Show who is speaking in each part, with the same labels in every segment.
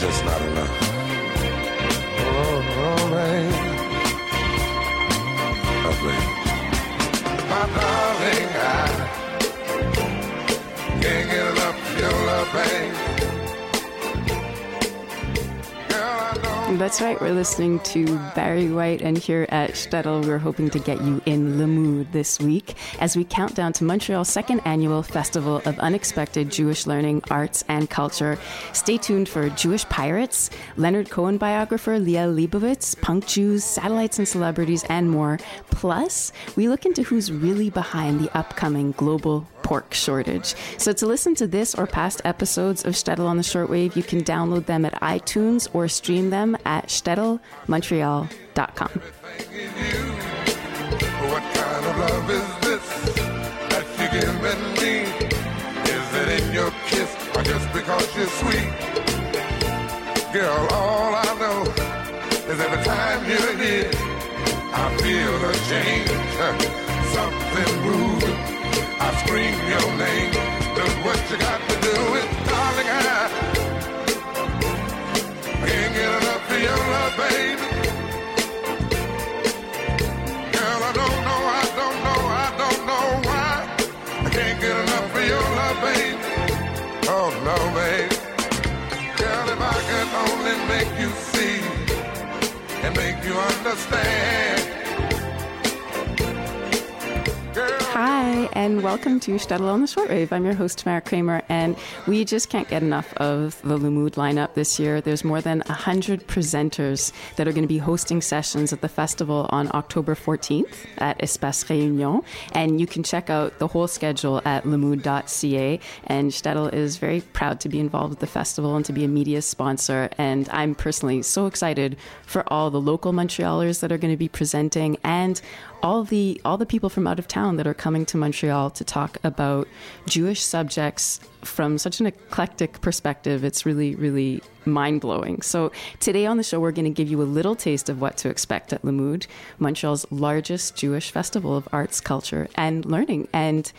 Speaker 1: It's just not enough. Oh, oh baby. My darling, I can't get enough of your love, babe.
Speaker 2: That's right, we're listening to Barry White, and here at Shtetl, we're hoping to get you in the mood this week as we count down to Montreal's second annual Festival of Unexpected Jewish Learning, Arts, and Culture. Stay tuned for Jewish Pirates, Leonard Cohen biographer Liel Leibovitz, punk Jews, satellites and celebrities, and more. Plus, we look into who's really behind the upcoming global pork shortage. So to listen to this or past episodes of Shtetl on the shortwave, you can download them at iTunes or stream them at shtetl.montreal.com.
Speaker 1: What kind of love is this that you're giving me? Is it in your kiss or just because you're sweet? Girl, all I know is every time you're here, I feel a change, something. Scream your name. Look what you got to do darling. I can't get enough of your love, baby. Girl, I don't know, I don't know, I don't know why. I can't get enough of your love, baby. Oh no, babe. Girl, if I could only make you see and make you understand.
Speaker 2: Hi, and welcome to Shtetl on the Shortwave. I'm your host, Tamara Kramer, and we just can't get enough of the Le Mood lineup this year. There's more than 100 presenters that are going to be hosting sessions at the festival on October 14th at Espace Réunion, and you can check out the whole schedule at lumud.ca. And Shtetl is very proud to be involved with the festival and to be a media sponsor, and I'm personally so excited for all the local Montrealers that are going to be presenting and all the all the people from out of town that are coming to Montreal to talk about Jewish subjects from such an eclectic perspective. It's really really mind blowing. So today on the show we're going to give you a little taste of what to expect at Le Mood, Montreal's largest Jewish festival of arts, culture, and learning. And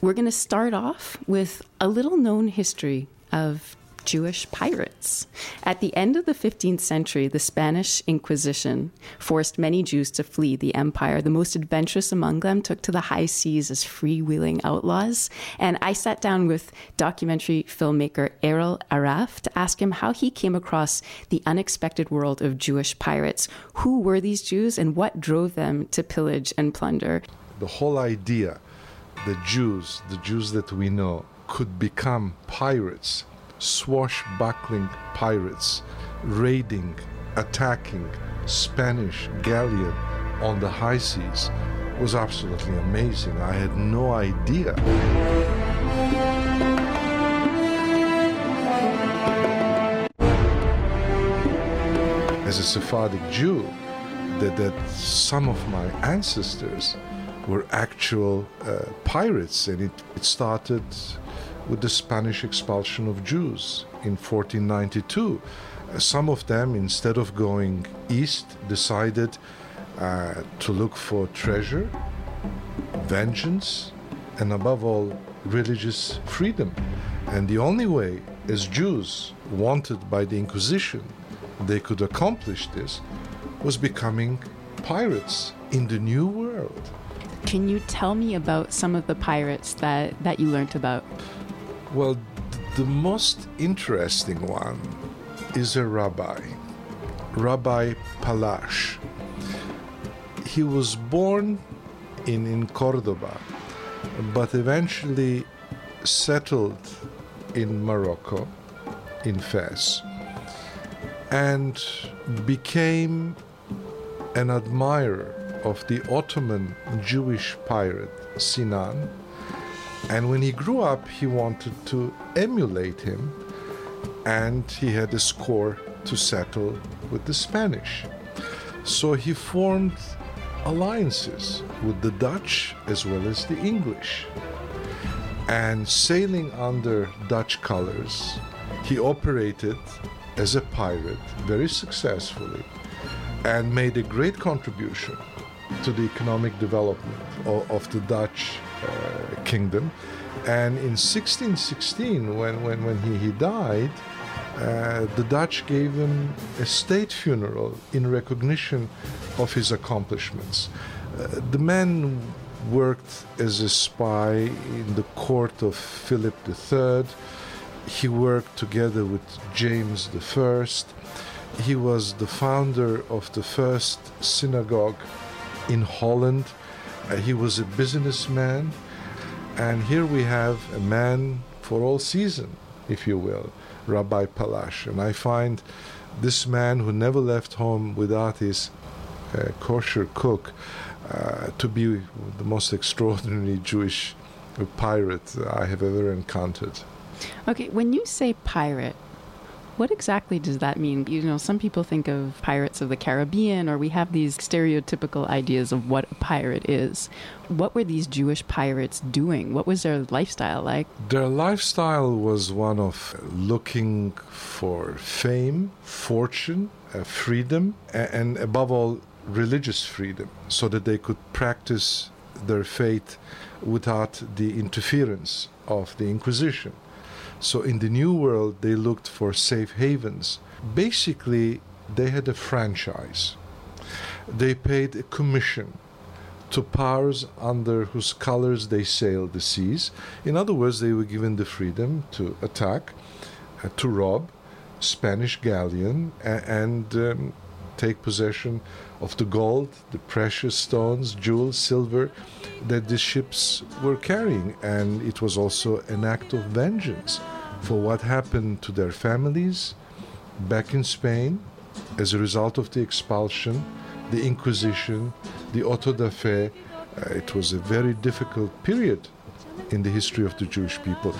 Speaker 2: we're going to start off with a little known history of Jewish pirates. At the end of the 15th century, the Spanish Inquisition forced many Jews to flee the empire. The most adventurous among them took to the high seas as freewheeling outlaws. And I sat down with documentary filmmaker Errol Araf to ask him how he came across the unexpected world of Jewish pirates. Who were these Jews and what drove them to pillage and plunder?
Speaker 3: the whole idea that Jews, the Jews that we know, could become pirates, swashbuckling pirates, raiding, attacking Spanish galleon on the high seas was absolutely amazing. I had no idea. As a Sephardic Jew, that, that some of my ancestors were actual uh, pirates, and it, it started with the Spanish expulsion of Jews in 1492. Uh, some of them, instead of going east, decided uh, to look for treasure, vengeance, and above all, religious freedom. And the only way, as Jews wanted by the Inquisition, they could accomplish this was becoming pirates in the New World.
Speaker 2: Can you tell me about some of the pirates that, that you learned about?
Speaker 3: Well, the most interesting one is a rabbi, Rabbi Pallache. He was born in, in Cordoba, but eventually settled in Morocco, in Fez, and became an admirer of the Ottoman Jewish pirate Sinan. And when he grew up, he wanted to emulate him. and he had a score to settle with the Spanish. So he formed alliances with the Dutch as well as the English. And sailing under Dutch colors, he operated as a pirate very successfully and made a great contribution to the economic development of, of the Dutch kingdom. And in 1616, when, when, when he, he died, uh, the Dutch gave him a state funeral in recognition of his accomplishments. Uh, the man worked as a spy in the court of Philip III. He worked together with James I. He was the founder of the first synagogue in Holland. Uh, he was a businessman. And here we have a man for all season, if you will, Rabbi Pallache. And I find this man who never left home without his uh, kosher cook uh, to be the most extraordinary Jewish pirate I have ever encountered.
Speaker 2: Okay, when you say pirate, what exactly does that mean? You know, some people think of pirates of the Caribbean, or we have these stereotypical ideas of what a pirate is. What were these Jewish pirates doing? What was their lifestyle like?
Speaker 3: Their lifestyle was one of looking for fame, fortune, uh, freedom, and above all, religious freedom, so that they could practice their faith without the interference of the Inquisition. So in the New World, they looked for safe havens. Basically, they had a franchise. They paid a commission to powers under whose colors they sailed the seas. In other words, they were given the freedom to attack, uh, to rob Spanish galleon, and um, take possession of the gold, the precious stones, jewels, silver that the ships were carrying. And it was also an act of vengeance for what happened to their families back in Spain as a result of the expulsion, the Inquisition, the auto da fe. Uh, it was a very difficult period in the history of the Jewish people.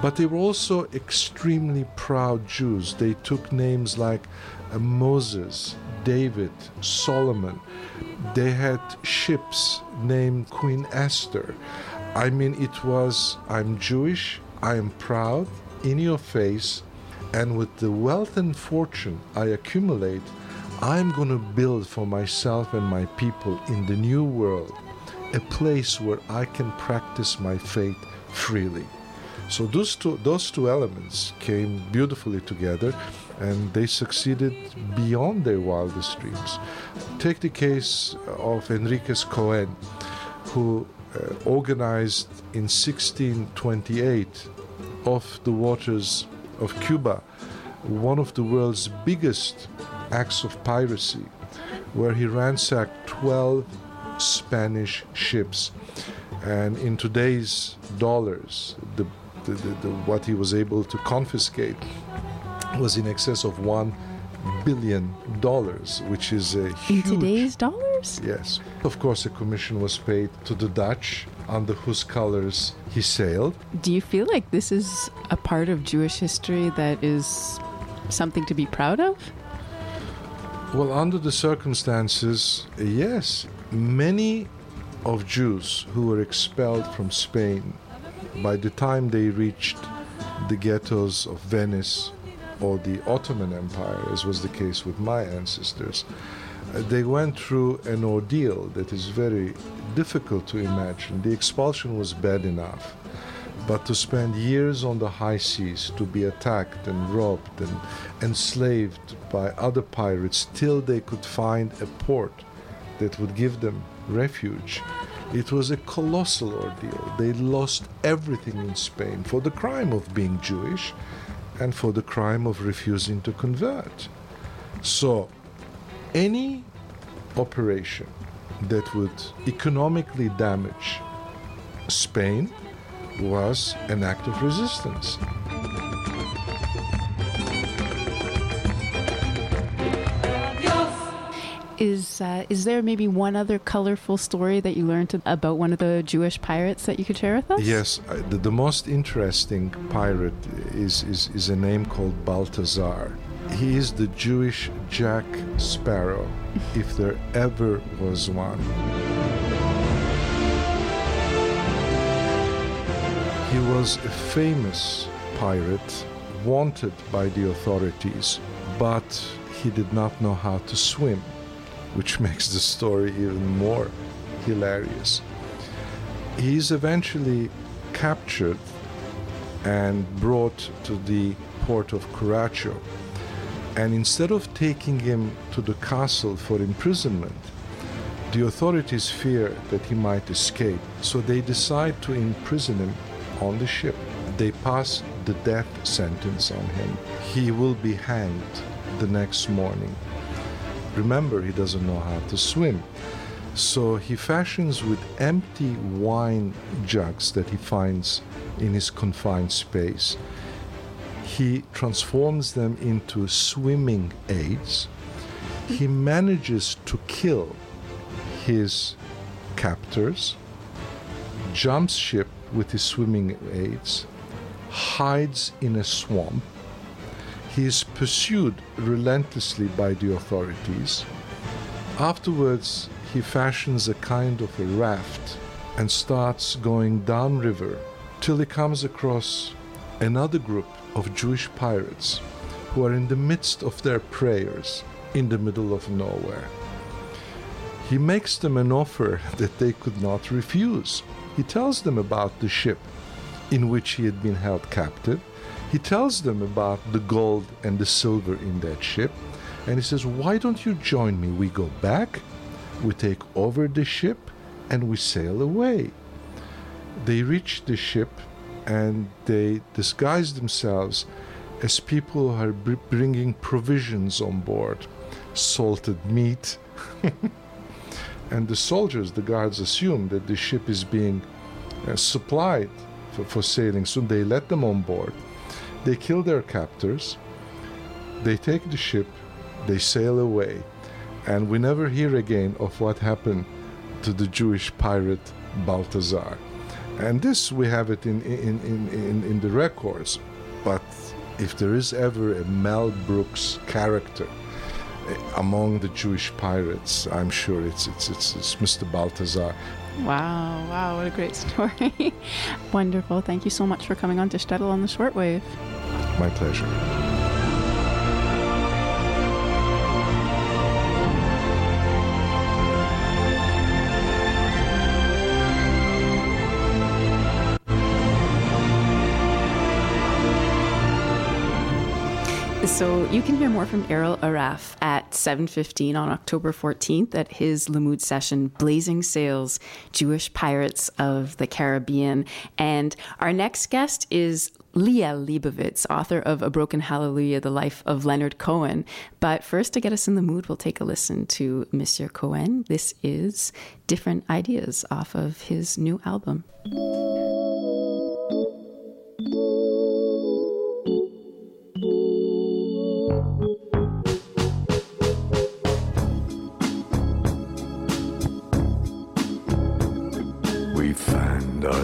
Speaker 3: But they were also extremely proud Jews. They took names like uh, Moses, David, Solomon. They had ships named Queen Esther. I mean, it was, I'm Jewish, I am proud, in your face, and with the wealth and fortune I accumulate, I'm going to build for myself and my people in the new world a place where I can practice my faith freely. So those two, those two elements came beautifully together and they succeeded beyond their wildest dreams. Take the case of Enriquez Cohen, who uh, organized in 1628 off the waters of Cuba one of the world's biggest acts of piracy, where he ransacked 12 Spanish ships. And in today's dollars, the, the, the, the, what he was able to confiscate was in excess of one billion dollars, which is a huge.
Speaker 2: In today's dollars?
Speaker 3: Yes. Of course, a commission was paid to the Dutch under whose colors he sailed.
Speaker 2: Do you feel like this is a part of Jewish history that is something to be proud of?
Speaker 3: Well, under the circumstances, yes. Many of Jews who were expelled from Spain, by the time they reached the ghettos of Venice or the Ottoman Empire, as was the case with my ancestors, they went through an ordeal that is very difficult to imagine. The expulsion was bad enough, but to spend years on the high seas, to be attacked and robbed and enslaved by other pirates till they could find a port that would give them refuge. It was a colossal ordeal. They lost everything in Spain for the crime of being Jewish and for the crime of refusing to convert. So, any operation that would economically damage Spain was an act of resistance.
Speaker 2: Is uh, is there maybe one other colorful story that you learned about one of the Jewish pirates that you could share with us?
Speaker 3: Yes, uh, the, the most interesting pirate is, is, is a name called Balthazar. He is the Jewish Jack Sparrow, if there ever was one. He was a famous pirate, wanted by the authorities, but he did not know how to swim which makes the story even more hilarious. He is eventually captured and brought to the port of Curaçao. And instead of taking him to the castle for imprisonment, the authorities fear that he might escape, so they decide to imprison him on the ship. They pass the death sentence on him. He will be hanged the next morning. Remember, he doesn't know how to swim. So he fashions with empty wine jugs that he finds in his confined space. He transforms them into swimming aids. He manages to kill his captors, jumps ship with his swimming aids, hides in a swamp, he is pursued relentlessly by the authorities. Afterwards, he fashions a kind of a raft and starts going downriver till he comes across another group of Jewish pirates who are in the midst of their prayers in the middle of nowhere. He makes them an offer that they could not refuse. He tells them about the ship in which he had been held captive he tells them about the gold and the silver in that ship, and he says, Why don't you join me? We go back, we take over the ship, and we sail away. They reach the ship and they disguise themselves as people who are bringing provisions on board salted meat. and the soldiers, the guards, assume that the ship is being uh, supplied for, for sailing, so they let them on board. They kill their captors, they take the ship, they sail away, and we never hear again of what happened to the Jewish pirate Balthazar. And this we have it in, in, in, in, in the records. But if there is ever a Mel Brooks character eh, among the Jewish pirates, I'm sure it's, it's, it's, it's Mr. Balthazar.
Speaker 2: Wow, wow, what a great story. Wonderful. Thank you so much for coming on to Shtetl on the Shortwave.
Speaker 3: My pleasure.
Speaker 2: So you can hear more from Errol Araf at 7.15 on October 14th at his Le Mood session, Blazing Sails, Jewish Pirates of the Caribbean. And our next guest is Liel Leibovitz, author of A Broken Hallelujah, The Life of Leonard Cohen. But first, to get us in the mood, we'll take a listen to Monsieur Cohen. This is Different Ideas off of his new album.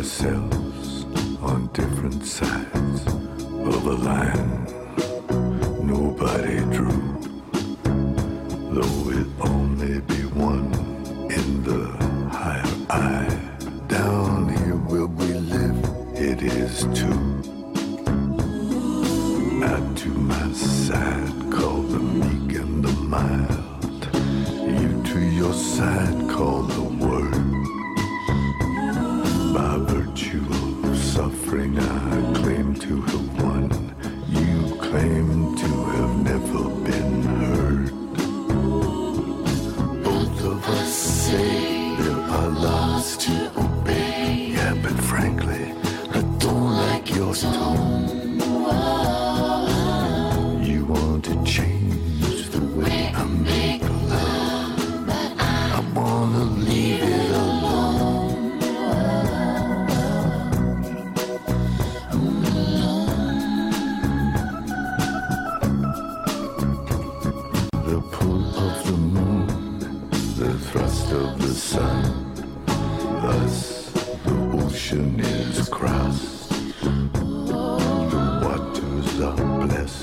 Speaker 4: Ourselves on different sides of a line nobody drew. Though it only be one in the higher eye, down here where we live, it is two.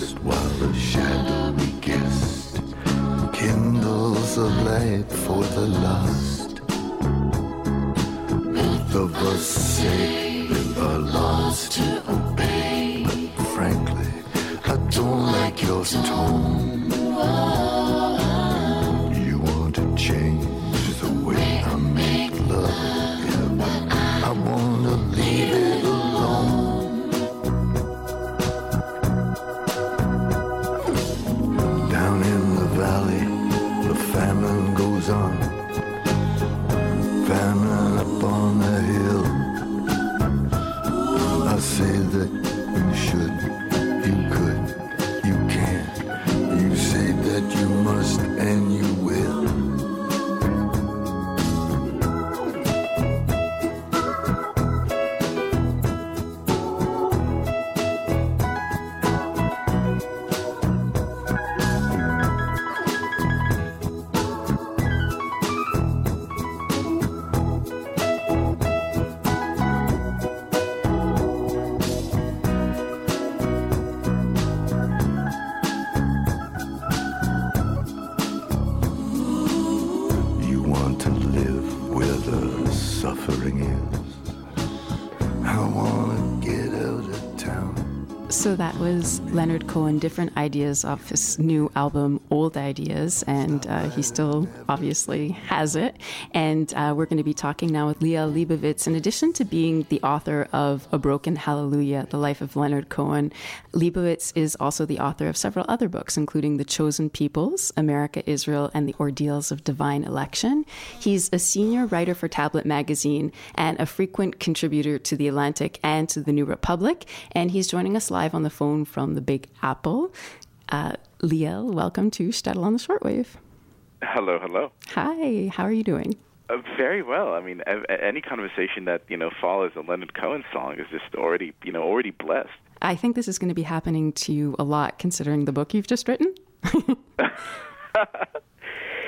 Speaker 4: Are while the shadowy guest kindles a light for the lost. Both of us say we are lost to obey. But frankly, I don't like your tone. That
Speaker 2: was Leonard Cohen, different ideas off his new album, Old Ideas, and uh, he still obviously has it. And uh, we're going to be talking now with Liel Leibovitz. In addition to being the author of A Broken Hallelujah, The Life of Leonard Cohen, Leibovitz is also the author of several other books, including The Chosen Peoples, America, Israel, and the Ordeals of Divine Election. He's a senior writer for Tablet Magazine and a frequent contributor to The Atlantic and to The New Republic. And he's joining us live on the phone from the Big Apple. Uh, Liel, welcome to Shtetl on the Shortwave.
Speaker 5: Hello, hello.
Speaker 2: Hi, how are you doing?
Speaker 5: Uh, very well. I mean, a- any conversation that you know follows a Leonard Cohen song is just already you know already blessed.
Speaker 2: I think this is going to be happening to you a lot considering the book you've just written.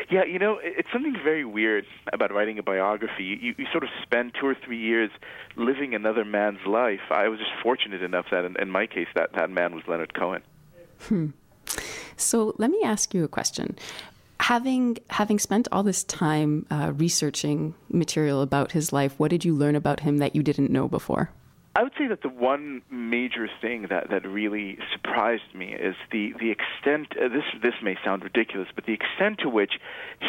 Speaker 5: Yeah, you know, it's something very weird about writing a biography. You, you, sort of spend two or three years living another man's life. I was just fortunate enough that, in, in my case, that that man was Leonard Cohen.
Speaker 2: So let me ask you a question. Having having spent all this time uh, researching material about his life, what did you learn about him that you didn't know before?
Speaker 5: I would say that the one major thing that, that really surprised me is the the extent. Uh, this this may sound ridiculous, but the extent to which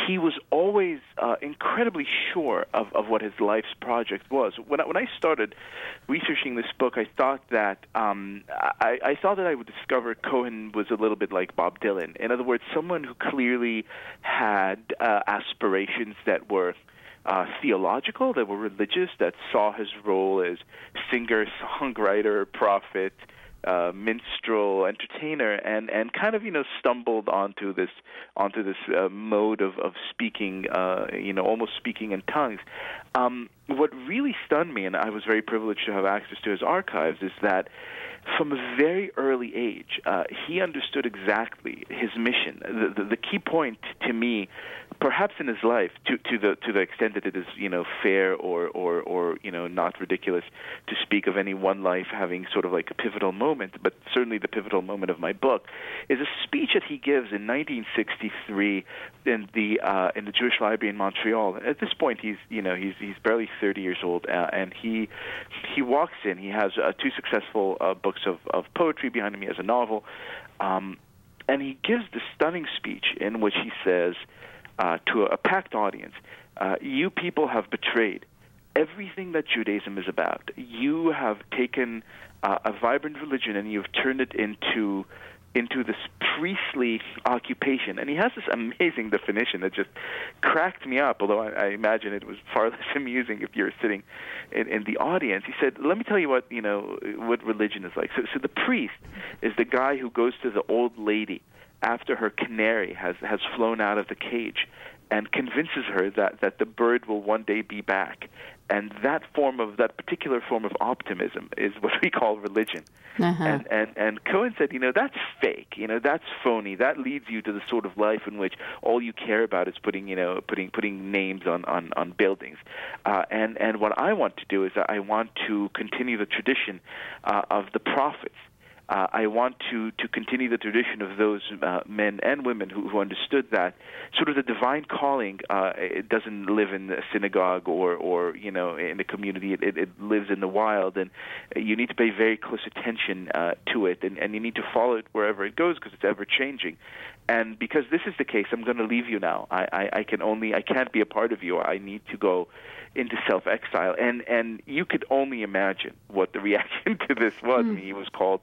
Speaker 5: he was always uh, incredibly sure of, of what his life's project was. When I, when I started researching this book, I thought that um, I, I thought that I would discover Cohen was a little bit like Bob Dylan. In other words, someone who clearly had uh, aspirations that were uh, theological, that were religious, that saw his role as singer, songwriter, prophet, uh, minstrel, entertainer, and and kind of you know stumbled onto this onto this uh, mode of of speaking, uh, you know, almost speaking in tongues. Um, what really stunned me, and I was very privileged to have access to his archives, is that from a very early age, uh, he understood exactly his mission. The, the, the key point to me, perhaps in his life, to, to the to the extent that it is you know fair or or or you know not ridiculous to speak of any one life having sort of like a pivotal moment, but certainly the pivotal moment of my book is a speech that he gives in 1963 in the uh, in the Jewish Library in Montreal. At this point, he's you know he's he's barely 30 years old, uh, and he he walks in. He has uh, two successful uh, books of of poetry behind him. He has a novel, um, and he gives this stunning speech in which he says uh, to a, a packed audience, uh, "You people have betrayed." Everything that Judaism is about. You have taken uh, a vibrant religion and you've turned it into into this priestly occupation. And he has this amazing definition that just cracked me up, although I, I imagine it was far less amusing if you're sitting in, in the audience. He said, let me tell you what, you know, what religion is like. So, so the priest is the guy who goes to the old lady after her canary has, has flown out of the cage and convinces her that, that the bird will one day be back. And that form of that particular form of optimism is what we call religion.
Speaker 2: Uh-huh.
Speaker 5: And, and and Cohen said, you know, that's fake. You know, that's phony. That leads you to the sort of life in which all you care about is putting, you know, putting putting names on on on buildings. Uh, and and what I want to do is I want to continue the tradition uh, of the prophets uh, I want to, to continue the tradition of those uh, men and women who, who understood that sort of the divine calling uh, it doesn't live in a synagogue or, or you know in a community. It, it, it lives in the wild, and you need to pay very close attention uh, to it, and, and you need to follow it wherever it goes because it's ever changing. And because this is the case, I'm going to leave you now. I, I, I can only I can't be a part of you. I need to go into self exile, and and you could only imagine what the reaction to this was.
Speaker 2: Mm.
Speaker 5: He was called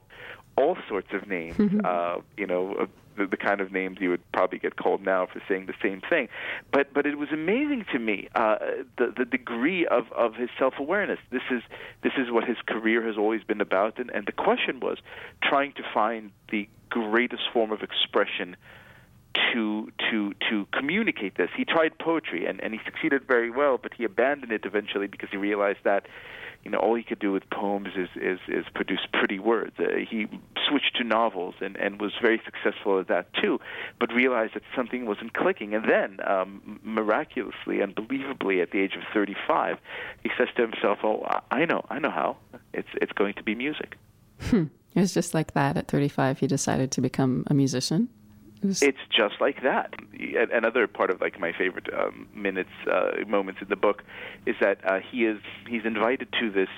Speaker 5: all sorts of names. uh, you know, the, the kind of names you would probably get called now for saying the same thing. But but it was amazing to me uh, the the degree of of his self awareness. This is this is what his career has always been about, and and the question was trying to find the greatest form of expression to to to communicate this. He tried poetry and, and he succeeded very well, but he abandoned it eventually because he realized that you know all he could do with poems is is, is produce pretty words. Uh, he switched to novels and and was very successful at that too, but realized that something wasn't clicking. And then um, miraculously, unbelievably, at the age of 35, he says to himself, "Oh, I know, I know how. It's it's going to be music."
Speaker 2: Hmm. It was just like that. At 35, he decided to become a musician. It was...
Speaker 5: It's just like that. Another part of like my favorite um, minutes, uh, moments in the book, is that uh, he is he's invited to this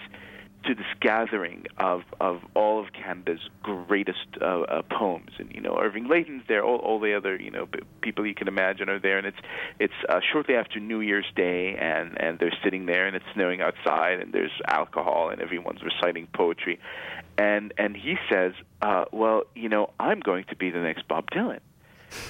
Speaker 5: to this gathering of of all of Canada's greatest uh, uh, poems, and you know Irving Layton's there, all, all the other you know people you can imagine are there, and it's it's uh, shortly after New Year's Day, and and they're sitting there, and it's snowing outside, and there's alcohol, and everyone's reciting poetry, and and he says, uh, well, you know, I'm going to be the next Bob Dylan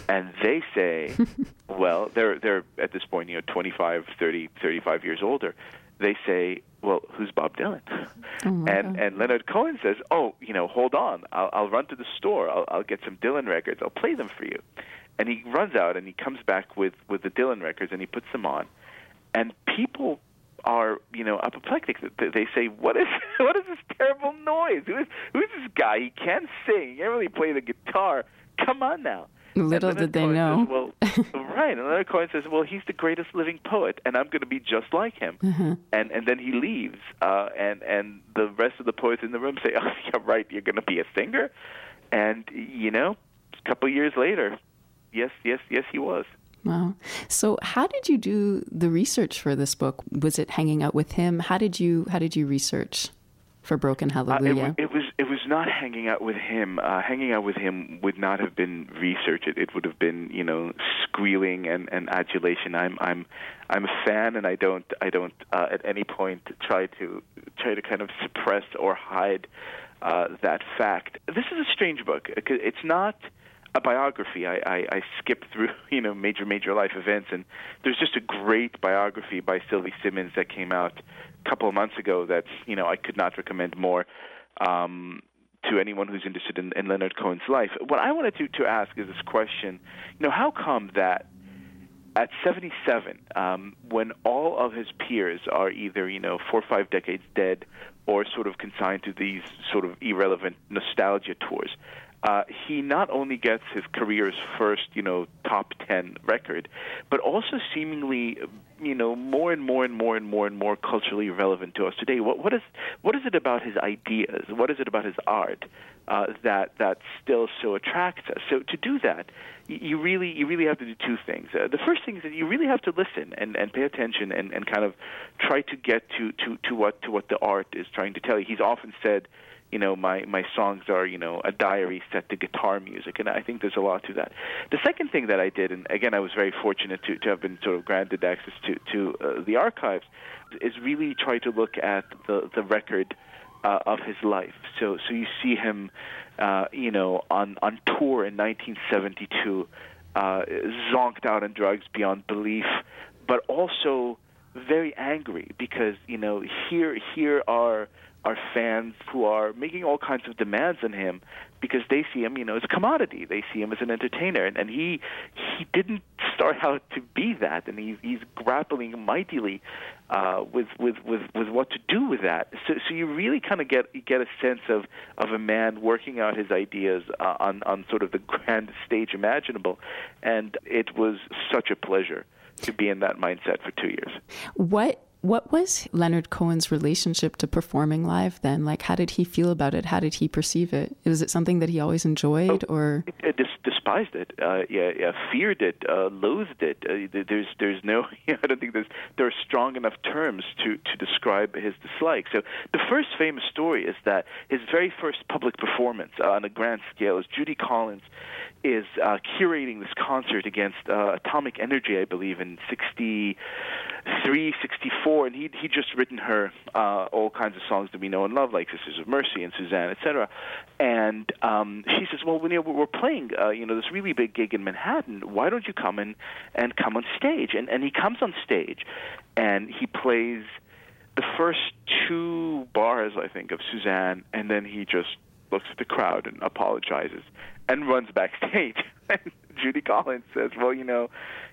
Speaker 5: and they say, well, they're they're at this point, you know, 25, 30, 35 years older. They say, well, who's Bob Dylan?
Speaker 2: Oh
Speaker 5: and and Leonard Cohen says, oh, you know, hold on, I'll, I'll run to the store, I'll, I'll get some Dylan records, I'll play them for you. And he runs out and he comes back with with the Dylan records and he puts them on, and people are you know apoplectic. They say, "What is what is this terrible noise? Who is who is this guy? He can't sing. He can't really play the guitar. Come on now."
Speaker 2: Little did they know.
Speaker 5: Says, well, right. Leonard Cohen says, "Well, he's the greatest living poet, and I'm going to be just like him."
Speaker 2: Mm-hmm.
Speaker 5: And and then he leaves, uh, and and the rest of the poets in the room say, "Oh, yeah, right. You're going to be a singer," and you know, a couple years later, yes, yes, yes, he was.
Speaker 2: Wow. So, how did you do the research for this book? Was it hanging out with him? How did you How did you research for Broken
Speaker 5: Uh,
Speaker 2: Hallelujah?
Speaker 5: wa- it it not hanging out with him. Uh, hanging out with him would not have been research. It, it would have been you know squealing and, and adulation. I'm I'm I'm a fan, and I don't I don't uh, at any point try to try to kind of suppress or hide uh, that fact. This is a strange book. It's not a biography. I, I, I skip through, you know, major, major life events, and there's just a great biography by Sylvie Simmons that came out a couple of months ago. That's, you know, I could not recommend more um, to anyone who's interested in, in Leonard Cohen's life. What I wanted to, to ask is this question: You know, how come that at 77, um, when all of his peers are either, you know, four or five decades dead, or sort of consigned to these sort of irrelevant nostalgia tours uh, he not only gets his career's first, you know, top 10 record, but also seemingly, you know, more and more and more and more and more culturally relevant to us today. What, what, is, what is it about his ideas? What is it about his art uh, that, that still so attracts us? So to do that, you really, you really have to do two things. Uh, the first thing is that you really have to listen and, and pay attention and, and kind of try to get to, to, to, what, to what the art is trying to tell you. He's often said, you know my my songs are you know a diary set to guitar music and i think there's a lot to that. The second thing that i did and again i was very fortunate to to have been sort of granted access to to uh, the archives is really try to look at the the record uh, of his life. So so you see him uh you know on on tour in 1972 uh zonked out on drugs beyond belief but also very angry because you know here here are are fans who are making all kinds of demands on him because they see him, you know, as a commodity. They see him as an entertainer, and, and he he didn't start out to be that, and he's he's grappling mightily uh, with with with with what to do with that. So so you really kind of get you get a sense of of a man working out his ideas uh, on on sort of the grand stage imaginable, and it was such a pleasure to be in that mindset for two years.
Speaker 2: What what was Leonard Cohen's relationship to performing live then? Like, how did he feel about it? How did he perceive it? Was it something that he always enjoyed, oh, or
Speaker 5: uh, dis- despised it? Uh, yeah, yeah, feared it, uh, loathed it. Uh, there's, there's no. I don't think there's there are strong enough terms to to describe his dislike. So the first famous story is that his very first public performance on a grand scale is Judy Collins is uh, curating this concert against uh, Atomic Energy, I believe, in '63, '64 and he'd he'd just written her uh, all kinds of songs that we know and love, like Sisters of Mercy and Suzanne, etc. And um, she says, "Well, you know, we're playing, uh, you know, this really big gig in Manhattan. Why don't you come in and come on stage?" And and he comes on stage, and he plays the first two bars, I think, of Suzanne, and then he just looks at the crowd and apologizes and runs backstage. and Judy Collins says, "Well, you know."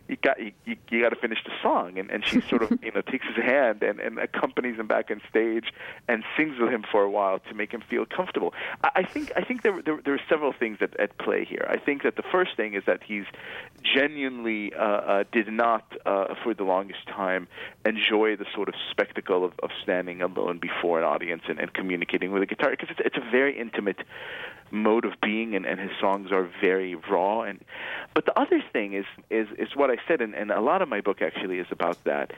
Speaker 5: You got you, you, you got to finish the song. And and she sort of you know takes his hand and and accompanies him back on stage and sings with him for a while to make him feel comfortable. I, I think i think there, there there are several things at, at play here. I think that the first thing is that he's genuinely uh, uh, did not uh, for the longest time enjoy the sort of spectacle of, of standing alone before an audience and, and communicating with a guitar. Because it's, it's a very intimate mode of being, and, and his songs are very raw. And but the other thing is is is what I said, and, and a lot of my book actually is about that.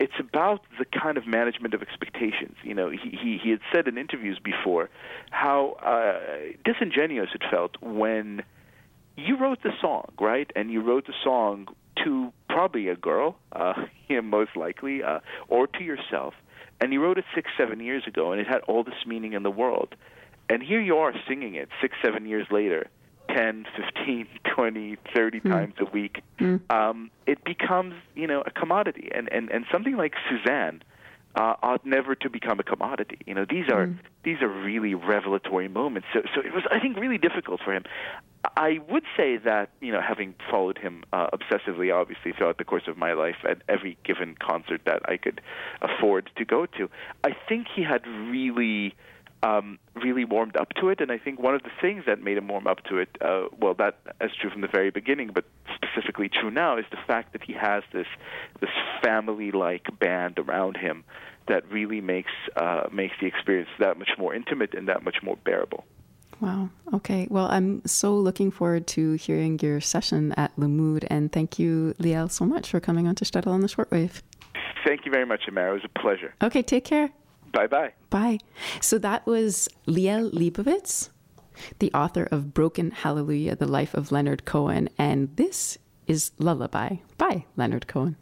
Speaker 5: It's about the kind of management of expectations. You know, he he, he had said in interviews before how uh, disingenuous it felt when you wrote the song, right? And you wrote the song to probably a girl, uh, you most likely, uh, or to yourself. And you wrote it six, seven years ago, and it had all this meaning in the world. And here you are singing it six, seven years later, 10, 15, 20, 30 mm. times a week. Mm. Um, it becomes, you know, a commodity. And, and, and something like Suzanne uh, ought never to become a commodity. You know, these are mm. these are really revelatory moments. So, so it was, I think, really difficult for him. I would say that you know, having followed him uh, obsessively, obviously throughout the course of my life, at every given concert that I could afford to go to, I think he had really um, really warmed up to it. And I think one of the things that made him warm up to it, uh, well, that is true from the very beginning, but specifically true now, is the fact that he has this this family-like band around him that really makes uh, makes the experience that much more intimate and that much more bearable.
Speaker 2: Wow. Okay. Well, I'm so looking forward to hearing your session at Le Mood, and thank you, Liel, so much for coming on to Shtetl on the Shortwave.
Speaker 5: Thank you very much, Amara. It was a pleasure.
Speaker 2: Okay. Take care.
Speaker 5: Bye bye.
Speaker 2: Bye. So that was Liel Leibovitz, the author of Broken Hallelujah, The Life of Leonard Cohen. And this is Lullaby by Leonard Cohen.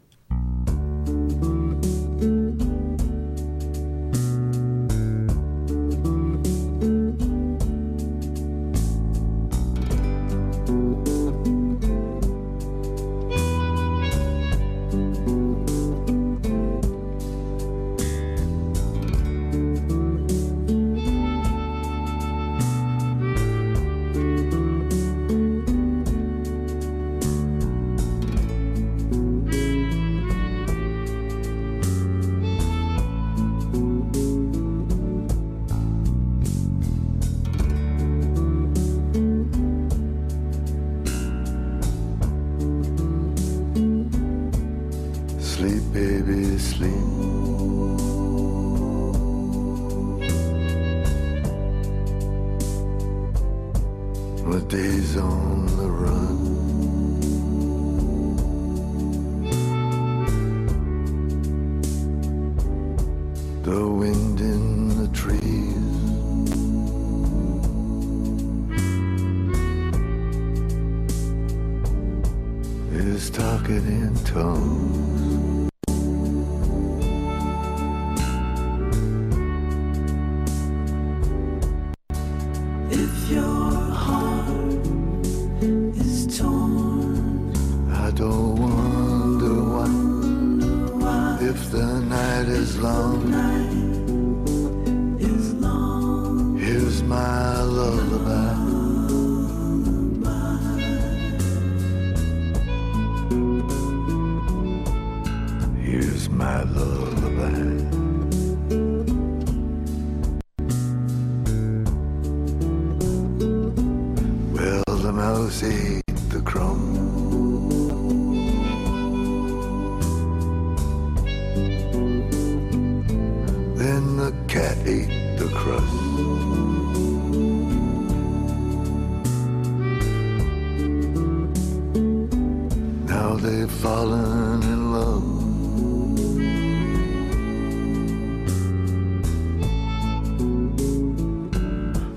Speaker 4: They've fallen in love.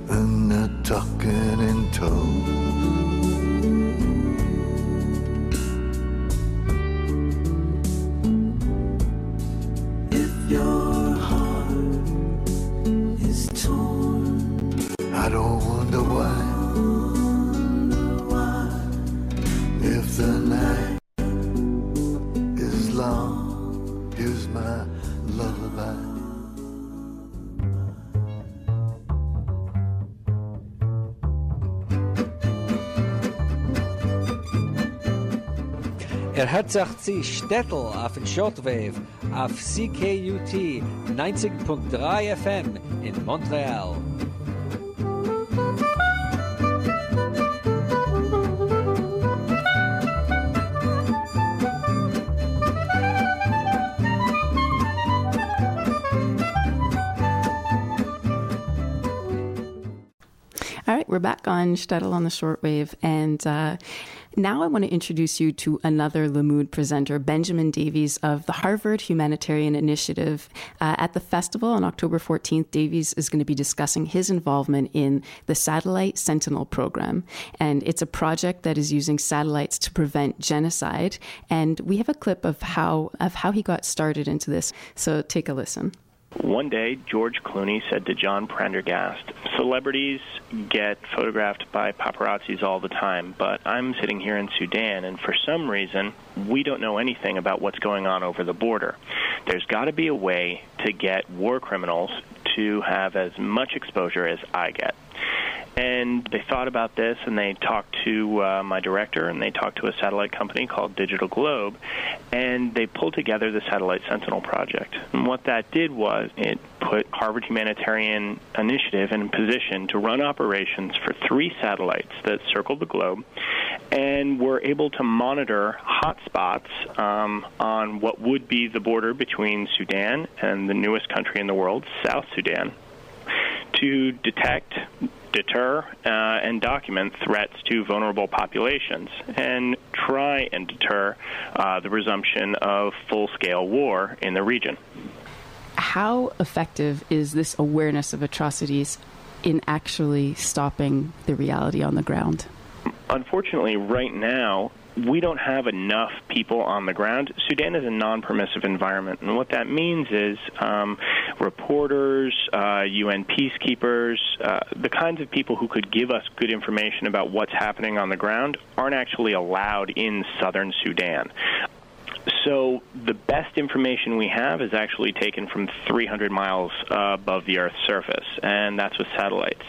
Speaker 4: And they're talking in tongues.
Speaker 6: Hat sich Stettel auf den Shortwave auf CKUT 90.3 FM in Montreal.
Speaker 2: On Shtetl on the shortwave, and uh, now I want to introduce you to another Le Mood presenter, Benjamin Davies of the Harvard Humanitarian Initiative. Uh, at the festival on October 14th, Davies is going to be discussing his involvement in the Satellite Sentinel program, and it's a project that is using satellites to prevent genocide. And we have a clip of how of how he got started into this. So take a listen.
Speaker 7: One day, George Clooney said to John Prendergast, Celebrities get photographed by paparazzis all the time, but I'm sitting here in Sudan, and for some reason, we don't know anything about what's going on over the border. There's got to be a way to get war criminals to have as much exposure as I get. And they thought about this, and they talked to uh, my director, and they talked to a satellite company called DigitalGlobe, and they pulled together the Satellite Sentinel project. And what that did was it put Harvard Humanitarian Initiative in a position to run operations for three satellites that circled the globe, and were able to monitor hotspots um, on what would be the border between Sudan and the newest country in the world, South Sudan to detect, deter, uh, and document threats to vulnerable populations and try and deter uh, the resumption of full scale war in the region.
Speaker 2: How effective is this awareness of atrocities in actually stopping the reality on the ground?
Speaker 7: Unfortunately, right now, we don't have enough people on the ground. Sudan is a non permissive environment, and what that means is um, reporters, uh, UN peacekeepers, uh, the kinds of people who could give us good information about what's happening on the ground aren't actually allowed in southern Sudan. So the best information we have is actually taken from 300 miles uh, above the Earth's surface, and that's with satellites.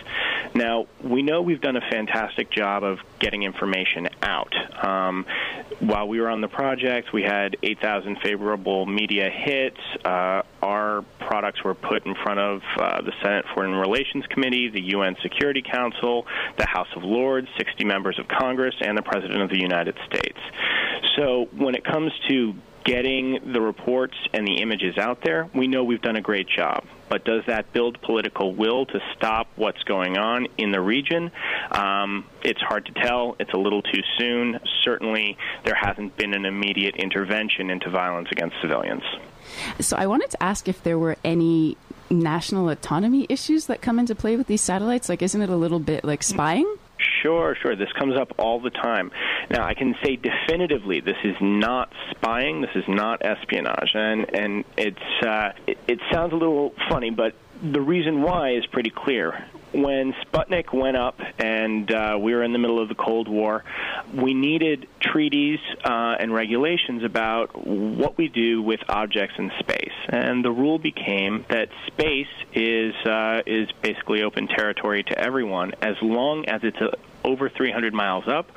Speaker 7: Now, we know we've done a fantastic job of getting information out. Um, while we were on the project, we had 8,000 favorable media hits. Uh, our products were put in front of uh, the Senate Foreign Relations Committee, the UN Security Council, the House of Lords, 60 members of Congress, and the President of the United States. So when it comes to getting the reports and the images out there, we know we've done a great job. But does that build political will to stop what's going on in the region? Um, it's hard to tell. It's a little too soon. Certainly, there hasn't been an immediate intervention into violence against civilians.
Speaker 2: So I wanted to ask if there were any national autonomy issues that come into play with these satellites. Like, isn't it a little bit like spying?
Speaker 7: Sure, sure. This comes up all the time. Now, I can say definitively this is not spying. This is not espionage, and and it's uh, it, it sounds a little funny, but the reason why is pretty clear. When Sputnik went up and uh, we were in the middle of the Cold War, we needed treaties uh, and regulations about what we do with objects in space. And the rule became that space is uh, is basically open territory to everyone as long as it's uh, over 300 miles up,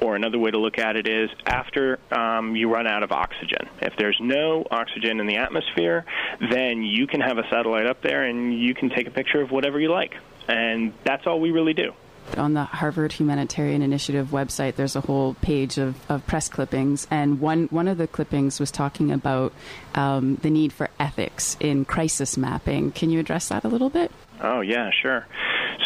Speaker 7: or another way to look at it is after um, you run out of oxygen. If there's no oxygen in the atmosphere, then you can have a satellite up there and you can take a picture of whatever you like. And that's all we really do.
Speaker 2: On the Harvard Humanitarian Initiative website, there's a whole page of, of press clippings, and one, one of the clippings was talking about um, the need for ethics in crisis mapping. Can you address that a little bit?
Speaker 7: Oh yeah, sure.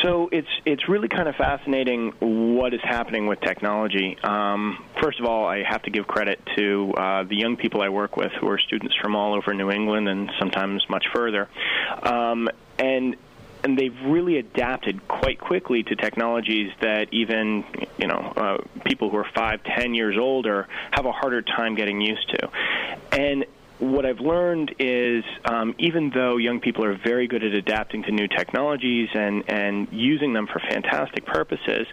Speaker 7: So it's it's really kind of fascinating what is happening with technology. Um, first of all, I have to give credit to uh, the young people I work with, who are students from all over New England and sometimes much further, um, and and they've really adapted quite quickly to technologies that even you know uh, people who are five, ten years older have a harder time getting used to, and what I've learned is um, even though young people are very good at adapting to new technologies and, and using them for fantastic purposes,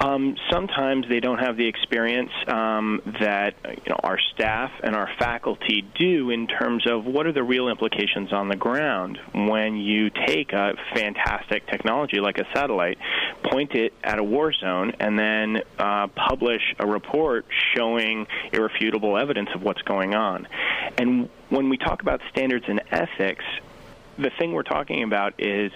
Speaker 7: um, sometimes they don't have the experience um, that you know, our staff and our faculty do in terms of what are the real implications on the ground when you take a fantastic technology like a satellite, point it at a war zone, and then uh, publish a report showing irrefutable evidence of what's going on. And when we talk about standards and ethics, the thing we're talking about is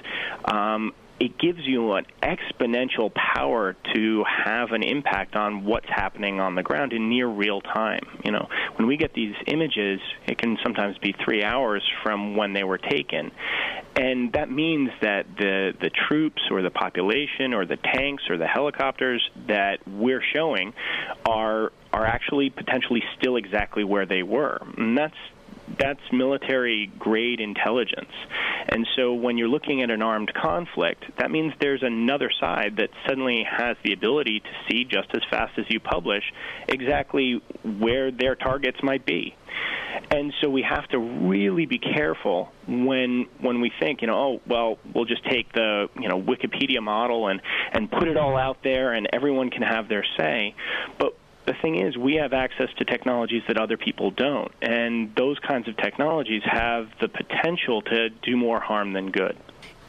Speaker 7: um, it gives you an exponential power to have an impact on what's happening on the ground in near real time. You know, when we get these images, it can sometimes be three hours from when they were taken, and that means that the the troops or the population or the tanks or the helicopters that we're showing are are actually potentially still exactly where they were, and that's that's military grade intelligence. And so when you're looking at an armed conflict, that means there's another side that suddenly has the ability to see just as fast as you publish exactly where their targets might be. And so we have to really be careful when when we think, you know, oh well, we'll just take the you know Wikipedia model and and put it all out there, and everyone can have their say. But the thing is, we have access to technologies that other people don't, and those kinds of technologies have the potential to do more harm than good.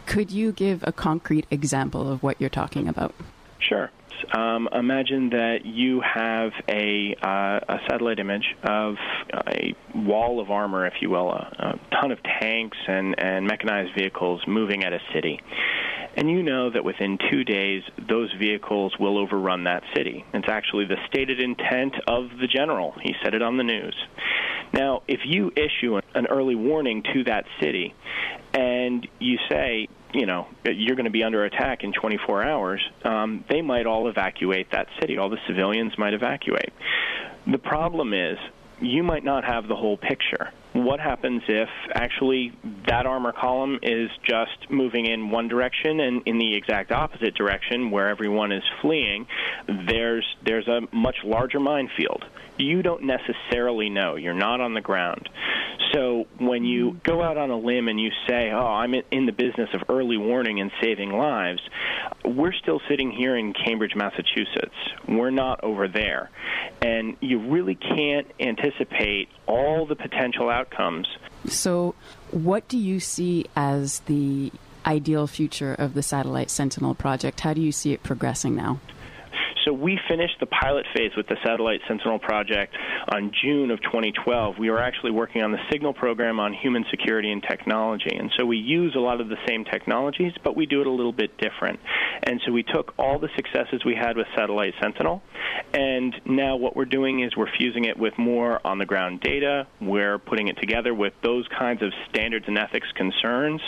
Speaker 2: Could you give a concrete example of what you're talking about?
Speaker 7: Sure. Um, imagine that you have a, uh, a satellite image of a wall of armor, if you will, a, a ton of tanks and, and mechanized vehicles moving at a city. And you know that within two days, those vehicles will overrun that city. It's actually the stated intent of the general. He said it on the news. Now, if you issue an early warning to that city and you say, you know, you're going to be under attack in 24 hours, um, they might all evacuate that city. All the civilians might evacuate. The problem is, you might not have the whole picture. What happens if actually that armor column is just moving in one direction and in the exact opposite direction where everyone is fleeing? There's there's a much larger minefield you don't necessarily know you're not on the ground so when you go out on a limb and you say oh I'm in the business of early warning and saving lives we're still sitting here in Cambridge Massachusetts we're not over there and you really can't anticipate all the potential outcomes.
Speaker 2: So, what do you see as the ideal future of the Satellite Sentinel project? How do you see it progressing now?
Speaker 7: So we finished the pilot phase with the Satellite Sentinel project on June of 2012. We were actually working on the Signal program on human security and technology. And so we use a lot of the same technologies, but we do it a little bit different. And so we took all the successes we had with Satellite Sentinel, and now what we're doing is we're fusing it with more on the ground data. We're putting it together with those kinds of standards and ethics concerns,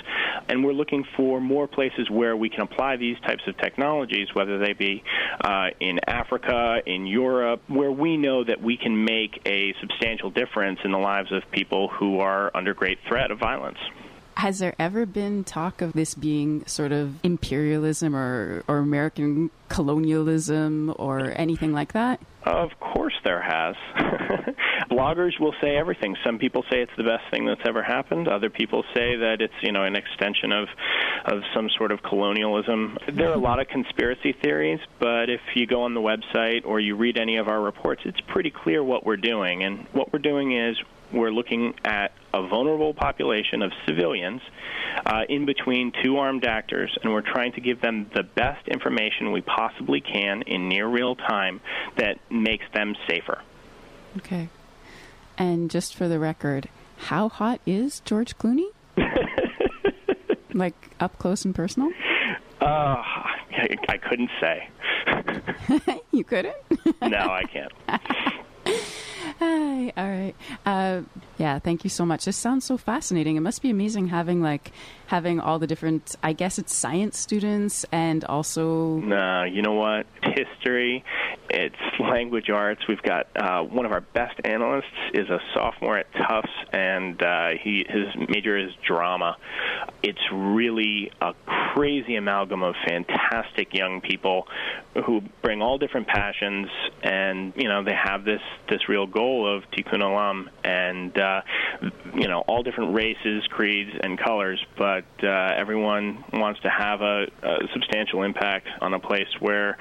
Speaker 7: and we're looking for more places where we can apply these types of technologies, whether they be uh, in Africa, in Europe, where we know that we can make a substantial difference in the lives of people who are under great threat of violence.
Speaker 2: Has there ever been talk of this being sort of imperialism or, or American colonialism or anything like that?
Speaker 7: Of course there has. Bloggers will say everything. Some people say it's the best thing that's ever happened. Other people say that it's, you know, an extension of of some sort of colonialism. There are a lot of conspiracy theories, but if you go on the website or you read any of our reports, it's pretty clear what we're doing. And what we're doing is we're looking at a vulnerable population of civilians uh, in between two armed actors, and we're trying to give them the best information we possibly can in near real time that makes them safer.
Speaker 2: Okay. And just for the record, how hot is George Clooney? like up close and personal?
Speaker 7: Uh, I, I couldn't say.
Speaker 2: you couldn't?
Speaker 7: no, I can't.
Speaker 2: Hi. All right. Uh, yeah. Thank you so much. This sounds so fascinating. It must be amazing having like having all the different. I guess it's science students and also.
Speaker 7: No, you know what? History. It's language arts. We've got uh, one of our best analysts is a sophomore at Tufts, and uh, he his major is drama. It's really a crazy amalgam of fantastic young people who bring all different passions, and you know they have this this real goal of tikkun olam, and uh, you know all different races, creeds, and colors, but uh, everyone wants to have a, a substantial impact on a place where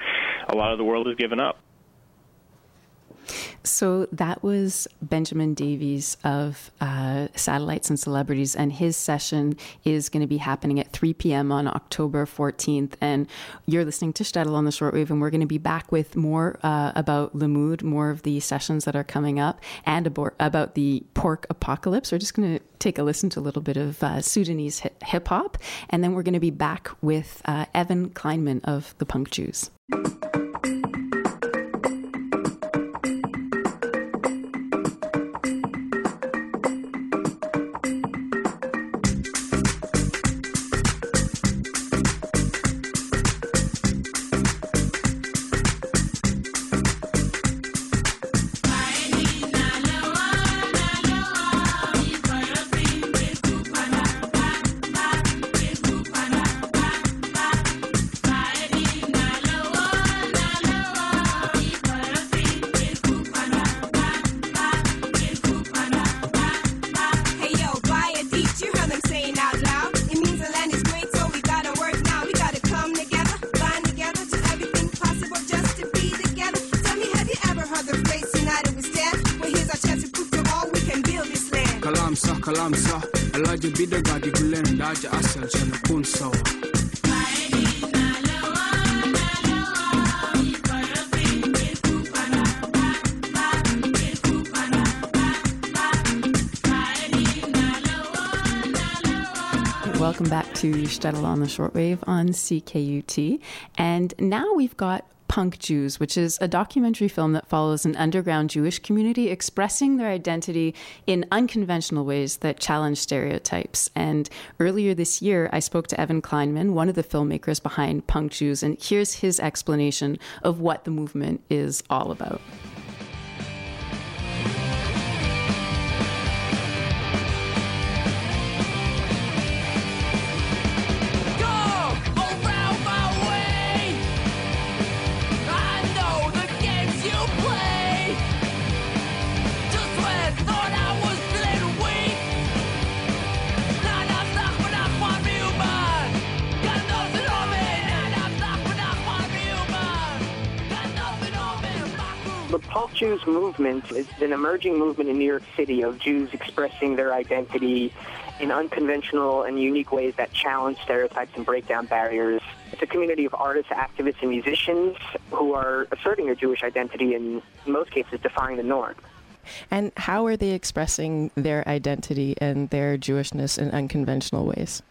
Speaker 7: a lot of the world has given up.
Speaker 2: So that was Benjamin Davies of uh, Satellites and Celebrities, and his session is going to be happening at 3 p.m. on October 14th. And you're listening to Shtetl on the shortwave, and we're going to be back with more uh, about Le Mood, more of the sessions that are coming up, and about the pork apocalypse. We're just going to take a listen to a little bit of uh, Sudanese hip hop, and then we're going to be back with uh, Evan Kleinman of the Punk Jews. To Shtetl on the Shortwave on CKUT. And now we've got Punk Jews, which is a documentary film that follows an underground Jewish community expressing their identity in unconventional ways that challenge stereotypes. And earlier this year, I spoke to Evan Kleinman, one of the filmmakers behind Punk Jews, and here's his explanation of what the movement is all about.
Speaker 8: Jews movement is an emerging movement in New York City of Jews expressing their identity in unconventional and unique ways that challenge stereotypes and break down barriers. It's a community of artists, activists, and musicians who are asserting their Jewish identity and, in most cases, defying the norm.
Speaker 9: And how are they expressing their identity and their Jewishness in unconventional ways?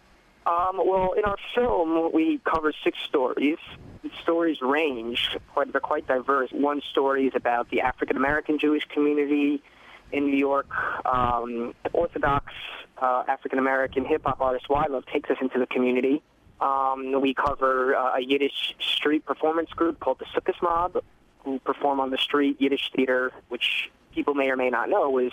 Speaker 8: Um, well, in our film, we cover six stories stories range. Quite, they're quite diverse. One story is about the African American Jewish community in New York. Um, Orthodox uh, African American hip hop artist Love takes us into the community. Um, we cover uh, a Yiddish street performance group called the Sukkos Mob, who perform on the street Yiddish theater, which people may or may not know is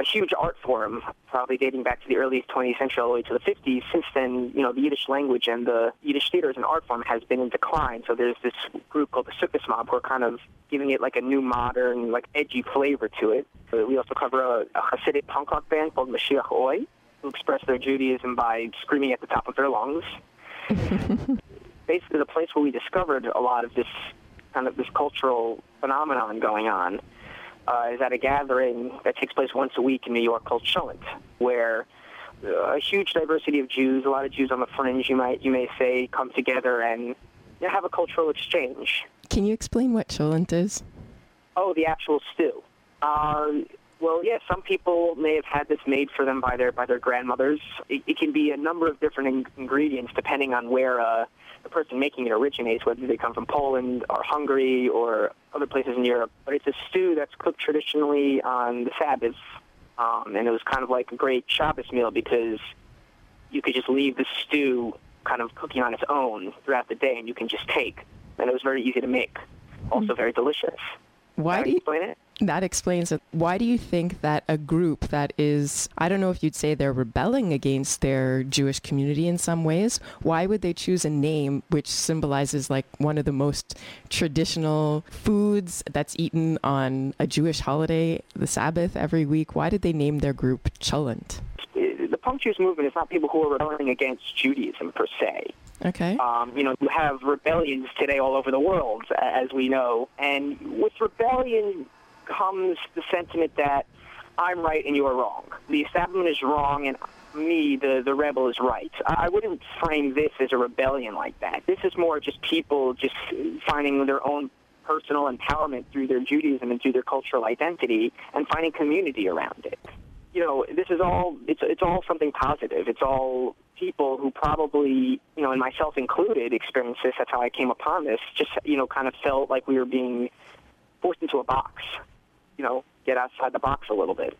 Speaker 8: a huge art form, probably dating back to the early 20th century all the way to the 50s. Since then, you know, the Yiddish language and the Yiddish theater as an art form has been in decline. So there's this group called the Sukkos Mob who are kind of giving it like a new modern, like edgy flavor to it. So we also cover a, a Hasidic punk rock band called Moshiach Oi, who express their Judaism by screaming at the top of their lungs. Basically, the place where we discovered a lot of this kind of this cultural phenomenon going on uh, is at a gathering that takes place once a week in New York called Cholent, where uh, a huge diversity of Jews, a lot of Jews on the fringe, you might you may say, come together and have a cultural exchange.
Speaker 9: Can you explain what cholent is?
Speaker 8: Oh, the actual stew. Uh, well, yeah, some people may have had this made for them by their by their grandmothers. It, it can be a number of different in- ingredients depending on where uh, the person making it originates, whether they come from Poland or Hungary or other places in Europe. But it's a stew that's cooked traditionally on the Sabbath, um, and it was kind of like a great Shabbos meal because you could just leave the stew kind of cooking on its own throughout the day, and you can just take. And it was very easy to make. Also very delicious.
Speaker 9: Why do you,
Speaker 8: explain it?
Speaker 9: That explains it. Why do you think that a group that is, I don't know if you'd say they're rebelling against their Jewish community in some ways, why would they choose a name which symbolizes like one of the most traditional foods that's eaten on a Jewish holiday, the Sabbath every week? Why did they name their group Cholent?
Speaker 8: the punk Jews movement is not people who are rebelling against Judaism per se.
Speaker 9: Okay.
Speaker 8: Um, you know, you have rebellions today all over the world, as we know, and with rebellion comes the sentiment that I'm right and you're wrong. The establishment is wrong, and me, the the rebel, is right. I I wouldn't frame this as a rebellion like that. This is more just people just finding their own personal empowerment through their Judaism and through their cultural identity, and finding community around it you know, this is all it's it's all something positive. It's all people who probably, you know, and myself included, experienced this. That's how I came upon this. Just you know, kind of felt like we were being forced into a box. You know, get outside the box a little bit.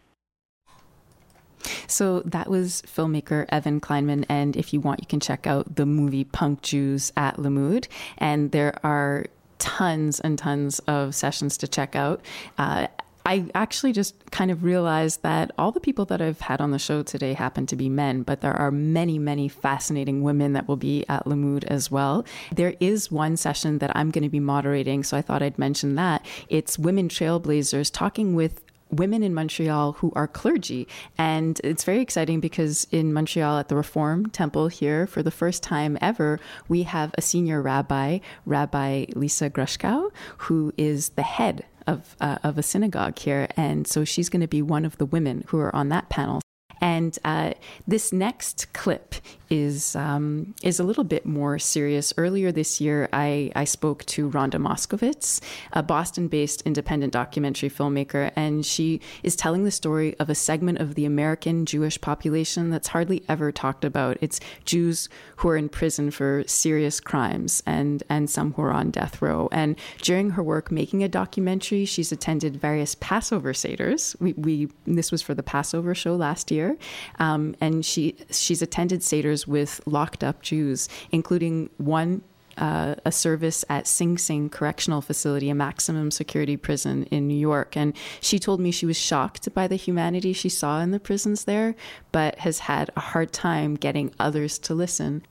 Speaker 2: So that was filmmaker Evan Kleinman. And if you want, you can check out the movie Punk Jews at Le Mood. And there are tons and tons of sessions to check out. Uh, I actually just kind of realized that all the people that I've had on the show today happen to be men, but there are many, many fascinating women that will be at Le Mood as well. There is one session that I'm going to be moderating, so I thought I'd mention that. It's Women Trailblazers talking with women in Montreal who are clergy. And it's very exciting because in Montreal at the Reform Temple here, for the first time ever, we have a senior rabbi, Rabbi Lisa Grushkow, who is the head of, uh, of a synagogue here. And so she's going to be one of the women who are on that panel. And uh, this next clip is um, is a little bit more serious. Earlier this year, I, I spoke to Rhonda Moskowitz, a Boston-based independent documentary filmmaker, and she is telling the story of a segment of the American Jewish population that's hardly ever talked about. It's Jews who are in prison for serious crimes, and and some who are on death row. And during her work making a documentary, she's attended various Passover seders. We, we this was for the Passover show last year, um, and she she's attended seders with locked up Jews, including one. Uh, a service at Sing Sing Correctional Facility, a maximum security prison in New York. And she told me she was shocked by the humanity she saw in the prisons there, but has had a hard time getting others to listen.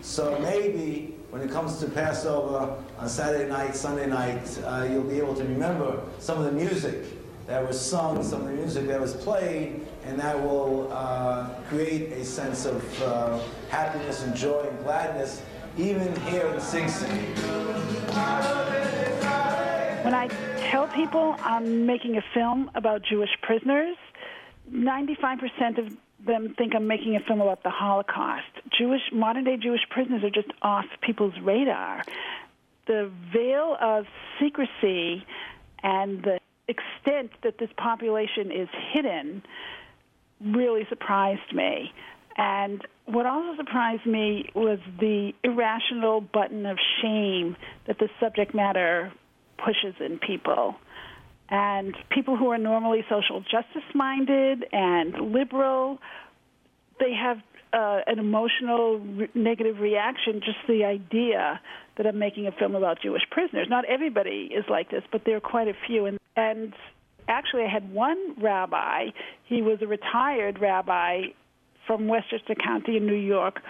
Speaker 10: So maybe when it comes to Passover on Saturday night, Sunday night, uh, you'll be able to remember some of the music that was sung, some of the music that was played, and that will uh, create a sense of uh, happiness and joy and gladness, even here in Sing Sing.
Speaker 11: When I tell people I'm making a film about Jewish prisoners, 95% of them think I'm making a film about the Holocaust. Jewish modern day Jewish prisoners are just off people's radar. The veil of secrecy and the extent that this population is hidden really surprised me. And what also surprised me was the irrational button of shame that the subject matter pushes in people. And people who are normally social justice minded and liberal, they have uh, an emotional re- negative reaction just the idea that I'm making a film about Jewish prisoners. Not everybody is like this, but there are quite a few. And, and actually, I had one rabbi, he was a retired rabbi from Westchester County in New York,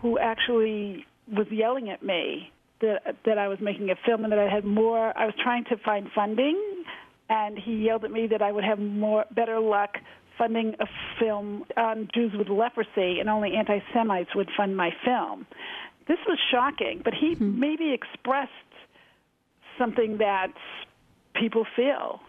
Speaker 11: who actually was yelling at me that that I was making a film and that I had more. I was trying to find funding, and he yelled at me that I would have more better luck funding a film on Jews with leprosy, and only anti-Semites would fund my film. This was shocking, but he hmm. maybe expressed something that people feel.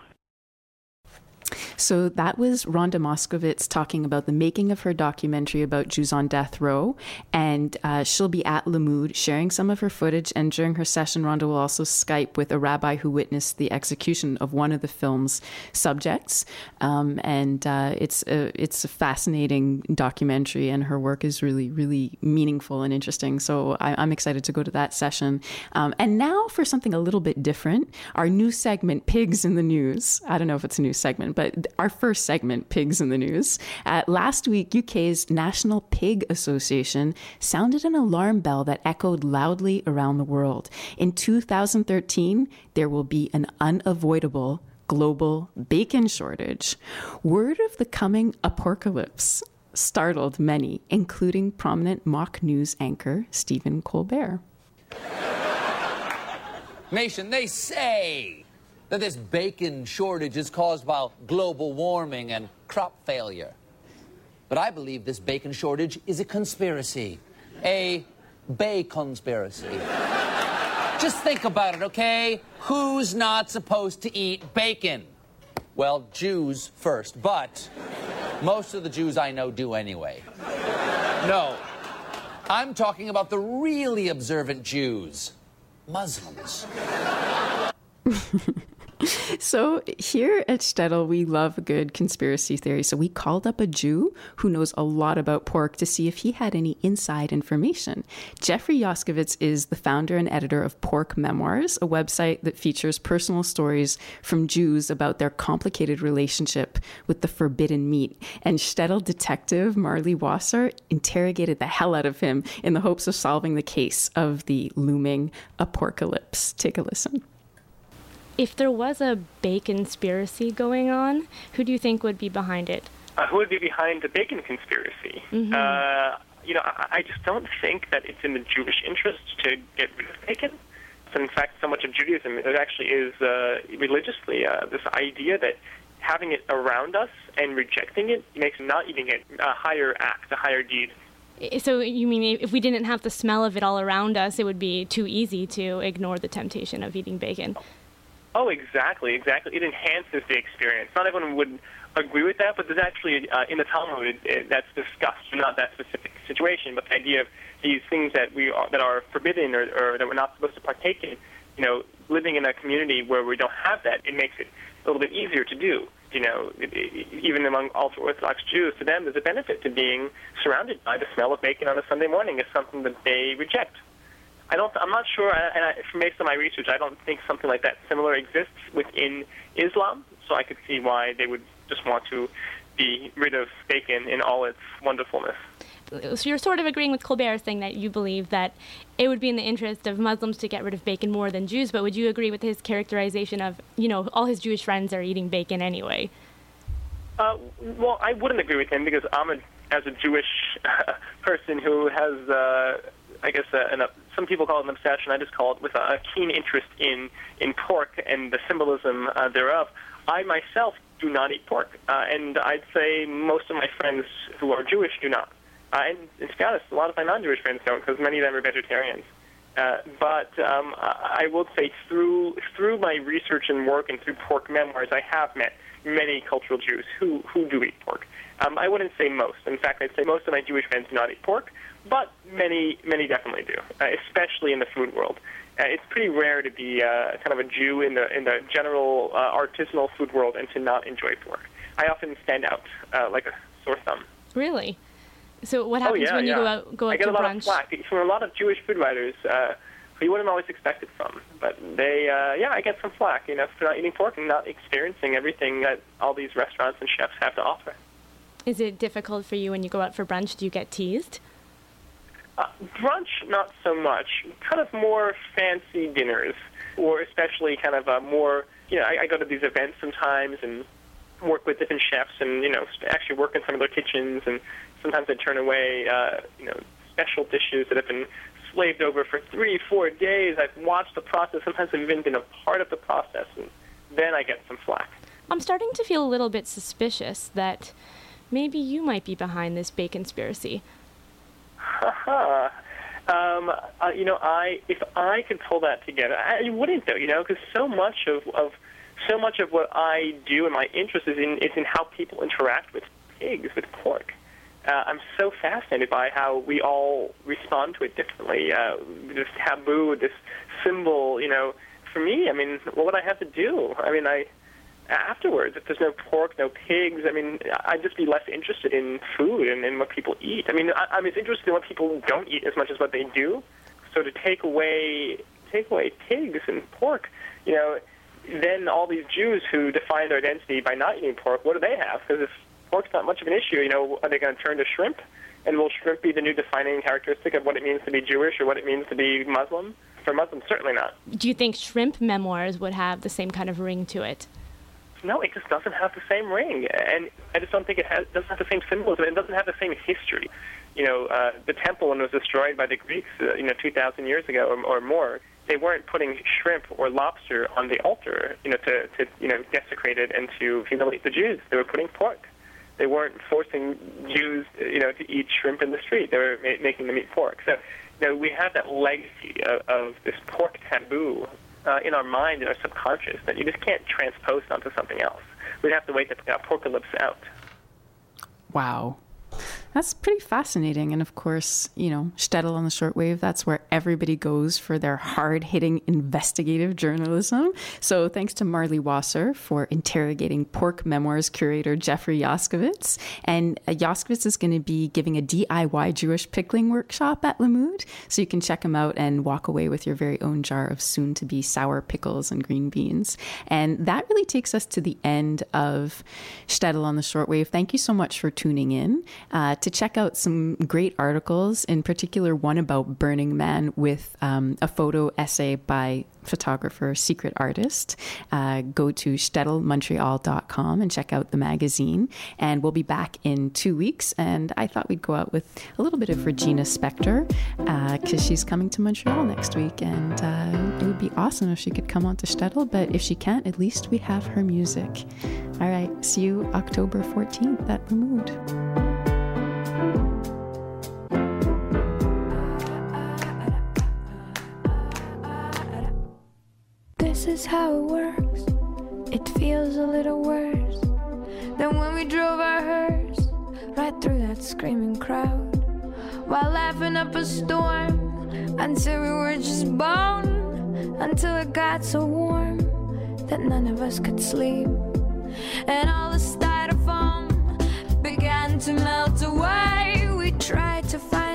Speaker 2: So that was Rhonda Moskowitz talking about the making of her documentary about Jews on death row. And uh, she'll be at Le Mood sharing some of her footage. And during her session, Rhonda will also Skype with a rabbi who witnessed the execution of one of the film's subjects. Um, and uh, it's, a, it's a fascinating documentary, and her work is really, really meaningful and interesting. So I, am excited to go to that session. Um, and now for something a little bit different, our new segment, Pigs in the News. I don't know if it's a new segment, but our first segment, Pigs in the News. Uh, last week, UK's National Pig Association sounded an alarm bell that echoed loudly around the world. In 2013, there will be an unavoidable global bacon shortage. Word of the coming apocalypse startled many, including prominent mock news anchor Stephen Colbert.
Speaker 12: Nation, they say that this bacon shortage is caused by global warming and crop failure. But I believe this bacon shortage is a conspiracy, a bay conspiracy. Just think about it, okay? Who's not supposed to eat bacon? Well, Jews first, but most of the Jews I know do anyway. No, I'm talking about the really observant Jews. Muslims.
Speaker 2: so here at Shtetl, we love a good conspiracy theory. So we called up a Jew who knows a lot about pork to see if he had any inside information. Jeffrey Yoskowitz is the founder and editor of Pork Memoirs, a website that features personal stories from Jews about their complicated relationship with the forbidden meat. And Shtetl detective Marley Wasser interrogated the hell out of him in the hopes of solving the case of the looming apocalypse. Take a listen
Speaker 13: if there was a bacon conspiracy going on, who do you think would be behind it?
Speaker 14: Uh, who would be behind the bacon conspiracy?
Speaker 13: Mm-hmm.
Speaker 14: Uh, you know, I, I just don't think that it's in the Jewish interest to get rid of bacon. So in fact, so much of Judaism it actually is uh, religiously uh, this idea that having it around us and rejecting it makes not eating it a higher act, a higher deed.
Speaker 13: So you mean if we didn't have the smell of it all around us, it would be too easy to ignore the temptation of eating bacon?
Speaker 14: Oh, exactly, exactly. It enhances the experience. Not everyone would agree with that, but there's actually uh, in the Talmud it, it, that's discussed, not that specific situation, but the idea of these things that we are, that are forbidden or, or that we're not supposed to partake in. You know, living in a community where we don't have that, it makes it a little bit easier to do. You know, it, it, even among ultra Orthodox Jews, to them there's a benefit to being surrounded by the smell of bacon on a Sunday morning. It's something that they reject. I don't. I'm not sure. And I, based on my research, I don't think something like that similar exists within Islam. So I could see why they would just want to be rid of bacon in all its wonderfulness.
Speaker 13: So you're sort of agreeing with Colbert, saying that you believe that it would be in the interest of Muslims to get rid of bacon more than Jews. But would you agree with his characterization of, you know, all his Jewish friends are eating bacon anyway?
Speaker 14: Uh, well, I wouldn't agree with him because I'm a, as a Jewish person who has, uh, I guess, uh, an, some people call it an obsession. I just call it with a, keen interest in in pork and the symbolism uh, thereof. I myself do not eat pork, uh, and I'd say most of my friends who are Jewish do not. Uh, and, and to be honest, a lot of my non-Jewish friends don't, because many of them are vegetarians. Uh, but um, I will say through through my research and work and through pork memoirs, I have met many cultural Jews who who do eat pork. Um, I wouldn't say most. In fact, I'd say most of my Jewish friends do not eat pork but many many definitely do, uh, especially in the food world. Uh, it's pretty rare to be uh, kind of a Jew in the in the general uh, artisanal food world and to not enjoy pork. I often stand out uh, like a sore thumb.
Speaker 13: Really? So what happens
Speaker 14: oh, yeah,
Speaker 13: when
Speaker 14: yeah.
Speaker 13: you go out go out
Speaker 14: I get
Speaker 13: to
Speaker 14: a lot
Speaker 13: brunch?
Speaker 14: of flack from a lot of Jewish food writers uh, who you wouldn't always expect it from. But they, uh, yeah, I get some flack, you know, for not eating pork and not experiencing everything that all these restaurants and chefs have to offer.
Speaker 13: Is it difficult for you when you go out for brunch? Do you get teased?
Speaker 14: Uh, brunch, not so much. Kind of more fancy dinners, or especially kind of a more, you know, I, I go to these events sometimes and work with different chefs and, you know, actually work in some of their kitchens. And sometimes I turn away, uh, you know, special dishes that have been slaved over for three, four days. I've watched the process. Sometimes I've even been a part of the process. And then I get some flack.
Speaker 13: I'm starting to feel a little bit suspicious that maybe you might be behind this bacon conspiracy.
Speaker 14: um, uh, you know, I if I could pull that together, I wouldn't though. You know, because so much of of so much of what I do and my interest is in is in how people interact with pigs, with pork. Uh, I'm so fascinated by how we all respond to it differently. Uh, this taboo, this symbol, you know. For me, I mean, what would I have to do? I mean, I afterwards, if there's no pork, no pigs, I mean, I'd just be less interested in food and, and what people eat. I mean, I, I'm as interested in what people don't eat as much as what they do. So to take away take away pigs and pork, you know, then all these Jews who define their identity by not eating pork, what do they have? Because if pork's not much of an issue, you know, are they going to turn to shrimp? And will shrimp be the new defining characteristic of what it means to be Jewish or what it means to be Muslim? For Muslims, certainly not.
Speaker 13: Do you think shrimp memoirs would have the same kind of ring to it?
Speaker 14: No, it just doesn't have the same ring, and I just don't think it has doesn't have the same symbolism. It doesn't have the same history. You know, uh, the temple when it was destroyed by the Greeks, uh, you know, 2,000 years ago or, or more, they weren't putting shrimp or lobster on the altar, you know, to, to you know desecrate it and to humiliate the Jews. They were putting pork. They weren't forcing Jews, you know, to eat shrimp in the street. They were ma- making them eat pork. So, you know, we have that legacy of, of this pork taboo uh, in our mind, in our subconscious, that you just can't transpose onto something else. We'd have to wait the apocalypse out.
Speaker 2: Wow. That's pretty fascinating. And of course, you know, Shtetl on the shortwave, that's where everybody goes for their hard hitting investigative journalism. So thanks to Marley Wasser for interrogating pork memoirs curator Jeffrey Yoskowitz. And uh, is going to be giving a DIY Jewish pickling workshop at Le Mood. So you can check him out and walk away with your very own jar of soon to be sour pickles and green beans. And that really takes us to the end of Shtetl on the shortwave. Thank you so much for tuning in. Uh, to check out some great articles, in particular, one about Burning Man with um, a photo essay by photographer, secret artist. Uh, go to shtetl.montreal.com and check out the magazine. And we'll be back in two weeks. And I thought we'd go out with a little bit of Regina Spektor because uh, she's coming to Montreal next week. And uh, it would be awesome if she could come on to Shtetl. But if she can't, at least we have her music. All right. See you October 14th at the
Speaker 15: This is how it works. It feels a little worse than when we drove our hearse right through that screaming crowd while laughing up a storm until we were just bone until it got so warm that none of us could sleep and all the styrofoam began to melt away. We tried to find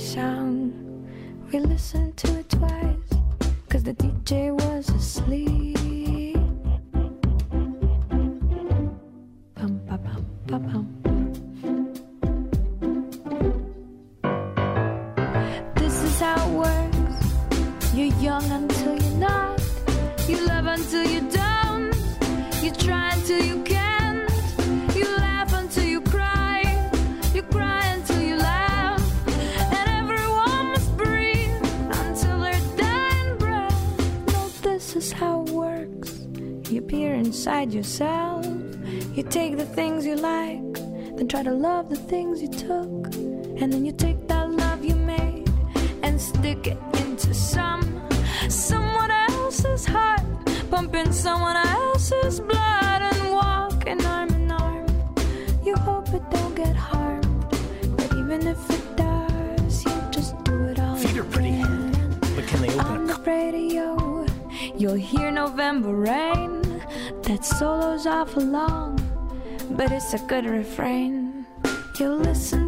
Speaker 15: song. We listened to it twice, cause the DJ was asleep. Bum, ba, bum, ba, bum. This is how it works. You're young until you're not. You love until inside yourself. You take the things you like, then try to love the things you took. And then you take that love you made and stick it into some someone else's heart, pumping someone else's blood and walking arm in arm. You hope it don't get harmed, but even if it does, you just do it all.
Speaker 16: Feet are pretty, but can they open
Speaker 15: On the radio, you'll hear November rain. That solo's awful long, but it's a good refrain. You'll listen